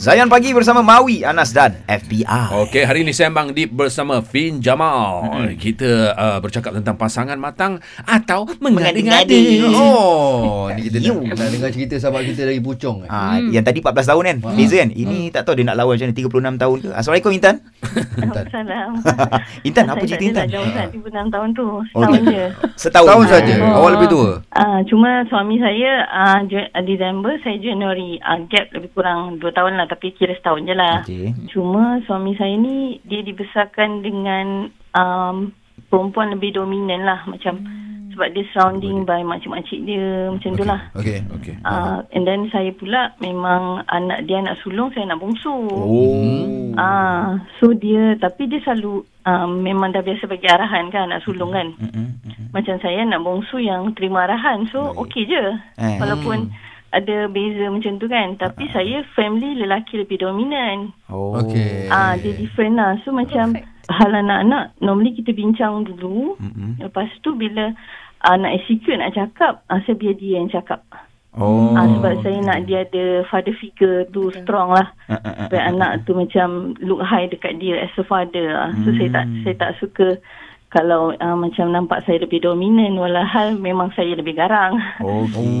Zayan Pagi bersama Mawi, Anas dan FBI. Okey, hari ini sembang deep bersama Fin Jamal. Hmm. Kita uh, bercakap tentang pasangan matang atau mengada-ngada. Oh, ni kita nak, nak dengar cerita sahabat kita dari Puchong. eh. Ah, Yang tadi 14 tahun kan Beza kan Ini tak tahu dia nak lawan macam mana 36 tahun ke Assalamualaikum Intan Salam. Intan apa cerita Intan Tak jauh sangat 36 tahun tu. Setahun je. Setahun Tahun saja. Oh. Awal lebih tua. Ah, cuma suami saya ah, ah, Disember, saya Januari. Ah, gap lebih kurang 2 tahun lah tapi kira setahun je lah. Okey. Cuma suami saya ni dia dibesarkan dengan um, perempuan lebih dominan lah macam sebab dia surrounding by makcik-makcik dia macam tu lah. Okey. Okey. Uh, and then saya pula memang anak dia anak sulung, saya anak bongsu. Oh. Ah, so dia tapi dia selalu um, memang dah biasa bagi arahan kan anak sulung kan. Macam saya anak bongsu yang terima arahan. So okey je. Eh. Walaupun ada beza macam tu kan. Tapi saya family lelaki lebih dominan. Oh. Okey. Ah, dia different lah. So macam hal anak-anak normally kita bincang dulu. Mm-mm. Lepas tu bila uh, nak execute nak cakap, uh, saya biar dia yang cakap. Oh. Ah, sebab saya nak dia ada father figure tu strong lah. Ah, ah, ah, Supaya anak tu macam look high dekat dia as a father. Ah. So saya tak Hmm. saya tak suka kalau uh, macam nampak saya lebih dominan walahal memang saya lebih garang. Okey.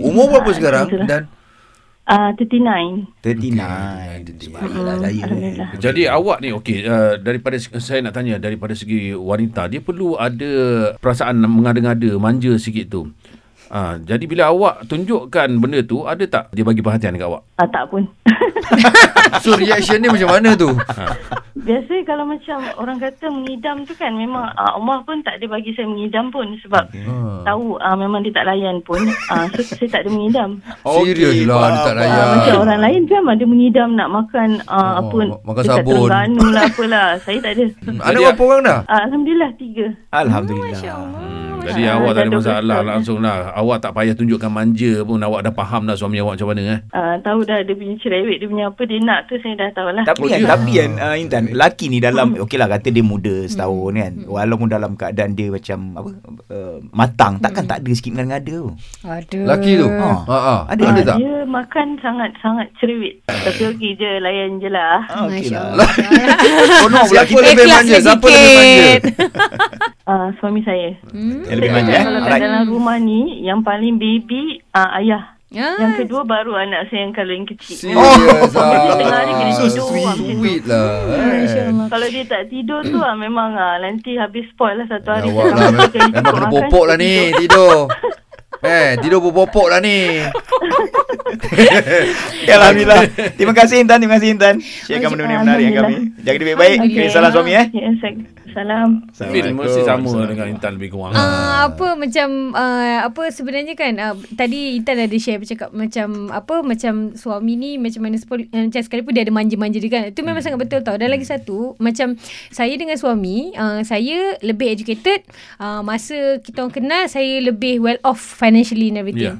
Oh. Umur berapa sekarang? itulah. Dan Ah uh, 39. 39 Sebaiklah saya Alhamdulillah. Jadi awak ni okey uh, daripada saya nak tanya daripada segi wanita dia perlu ada perasaan mengada-ngada manja sikit tu. Ah, jadi bila awak tunjukkan benda tu ada tak dia bagi perhatian dekat awak? Ah tak pun. so reaction dia macam mana tu? Biasa kalau macam orang kata mengidam tu kan memang uh, Allah pun tak ada bagi saya mengidam pun sebab Ha. tahu uh, memang dia tak layan pun. Uh, so saya tak ada mengidam. Serius lah dia tak faham. Uh, layan. macam orang lain kan ada mengidam nak makan uh, Oh, apa makan sabun. Terengganu lah apalah. Saya tak ada. Hmm, Ada berapa orang dah? Uh, Alhamdulillah tiga. Alhamdulillah Hmm, jadi Ah, awak tak ada dah 12 masalah eh. langsung lah. Awak tak payah tunjukkan manja pun awak dah faham dah suami awak macam mana eh. Uh, tahu dah dia punya cerewet dia punya apa dia nak tu saya dah tahu lah. Tapi Oh, kan, tapi kan uh, Intan, lelaki ni dalam okey lah kata dia muda setahun kan. Walaupun dalam keadaan dia macam apa uh, matang, takkan tak ada sikit ngada-ngada tu. Ada. Laki tu? Ha. Ha ah. Ada, Ada Ah, tak? Dia makan sangat-sangat cerewet. Tapi okey je layan je lah. Ah, okey lah. Konon pula kita lebih manja? Siapa lebih manja? Uh, suami saya. Hmm. yang lebih manja eh. Kalau kat Alright. dalam rumah ni yang paling baby uh, ayah. Ah. Yang kedua baru anak saya yang kalau yang kecil. Serius Dia tengah hari kena ah. So tidur sweet. lah tu. Sweet lah. Masya Allah. Kalau dia tak tidur tu ah memang ah nanti habis spoil lah satu hari. Awak lah Memang kena popok lah ni Tidur Eh tidur berpopok lah ni Ya, Alhamdulillah. Terima kasih Intan, terima kasih Intan. Sharekan benda-benda yang menarik kami. Jaga dia baik-baik. Kirim salam suami eh. Sa- salam. Fil mesti sama dengan Intan lebih kurang. Ah apa macam uh, apa sebenarnya kan uh, tadi Intan ada share bercakap macam apa macam suami ni macam mana sepul, uh, macam sekalipun dia ada manja-manja dia kan itu memang sangat betul tau dan lagi satu macam saya dengan suami uh, saya lebih educated uh, masa kita orang kenal saya lebih well off financially and everything Yeah.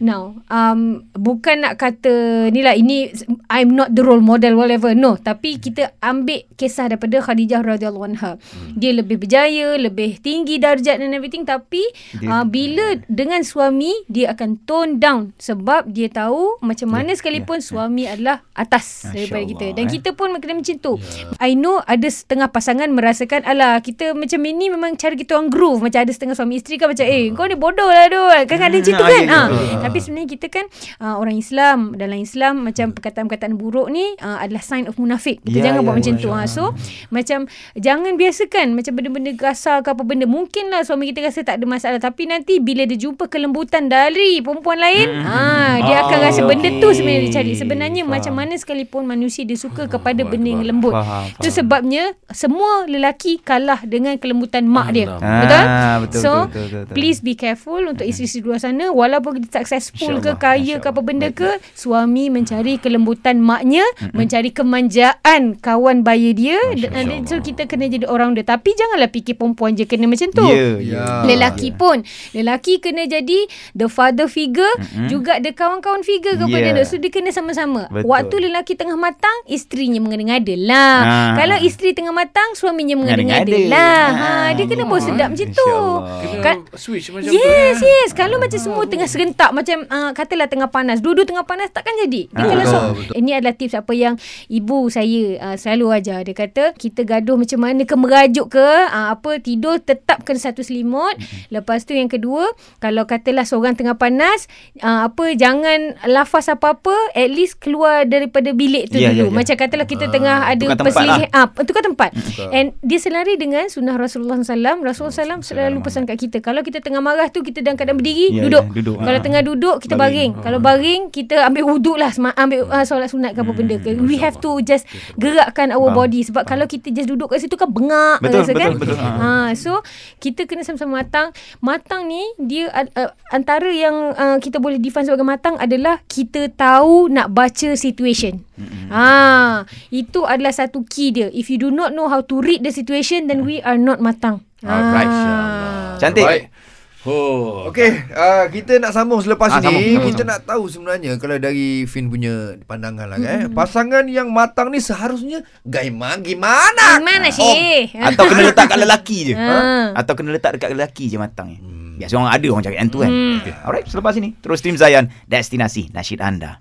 Now um, bukan nak kata ni lah ini I'm not the role model whatever. No tapi kita ambil kisah daripada Khadijah radhiyallahu anha. Dia lebih berjaya lebih tinggi darjat dan everything tapi Dia- uh, bila dengan suami dia akan tone down sebab dia tahu macam mana sekalipun suami adalah atas Masya daripada kita. Allah, dan eh. kita pun kena macam tu. I know ada setengah pasangan merasakan alah kita macam ini memang cara kita orang groove. Macam ada setengah suami isteri kan macam eh kau ni bodoh lah Dul. Kan ada macam tu Hmm, kan? ada ha. juga. Tapi sebenarnya kita kan uh, orang Islam dalam Islam macam perkataan-perkataan buruk ni uh, adalah sign of munafik kita Ya, jangan ya, buat macam ya, tu ha. so macam jangan biasakan macam benda-benda kasar ke apa benda mungkin lah suami kita rasa tak ada masalah tapi nanti bila dia jumpa kelembutan dari perempuan lain ah dia akan Ah, rasa benda tu okey. sebenarnya dia cari sebenarnya Faham. macam mana sekalipun manusia dia suka kepada benda yang lembut Faham, itu sebabnya semua lelaki kalah dengan kelembutan mak dia Allah. betul Ah, betul, so betul, betul, betul, betul. please be careful untuk isteri-isteri luar sana walaupun dia successful ke kaya ke apa benda ke suami mencari kelembutan maknya mencari kemanjaan kawan baya dia dan so kita kena jadi orang rounder. Tapi janganlah fikir perempuan je kena macam tu. Ya, Ya. Lelaki pun Lelaki kena jadi The father figure mm-hmm. Juga the kawan-kawan figure kepada Yeah. dia So dia kena sama-sama Betul. Waktu lelaki tengah matang Isterinya mengada-ngada lah Ah. Kalau isteri tengah matang Suaminya mengada-ngada lah ha. Dia kena pun sedap macam tu Kan- switch macam Yes, tu. eh. yes. Kalau macam semua tengah serentak macam uh, katalah tengah panas, dua-dua tengah panas takkan jadi. Dia kalau betul, so, betul. ini adalah tips apa yang ibu saya uh, selalu ajar. Dia kata kita gaduh macam mana ke merajuk ke, uh, apa tidur tetap kena satu selimut. Lepas tu yang kedua, kalau katalah seorang tengah panas, uh, apa jangan lafaz apa-apa, at least keluar daripada bilik tu Ya, ya, dulu. ya. Macam katalah kita tengah ada perselisihan, lah. ah, tukar tempat. And dia selari dengan sunnah Rasulullah SAW. Rasulullah SAW selalu pesan kat kita, kalau kita tengah marah tu kita dalam keadaan berdiri, Ya, duduk. ya, duduk. Kalau Ah. tengah duduk kita baring. Kalau baring kita ambil wuduk lah, ambil uh, solat sunat ke apa benda ke. We have to just gerakkan our Faham. body sebab kalau kita just duduk kat situ kan bengak Betul, rasa kan. betul, betul. Ha, so kita kena sama-sama matang. Matang ni dia uh, antara yang uh, kita boleh define sebagai matang adalah kita tahu nak baca situation. Ha, itu adalah satu key dia. If you do not know how to read the situation then we are not matang. Alright. Ah. Cantik. Baik. Oh. Okey, uh, kita nak sambung selepas Ah, ni. sambung, sambung, kita nak tahu sebenarnya kalau dari Fin punya pandangan lah eh. Pasangan yang matang ni seharusnya gimana gimana? Mana sih? Atau kena letak kat lelaki je. Ah. Atau kena letak dekat lelaki je matang ni. Biasa orang ada orang cakap yang tu kan. Hmm. Okay. Alright, selepas ini terus stream Zayan, destinasi nasyid anda.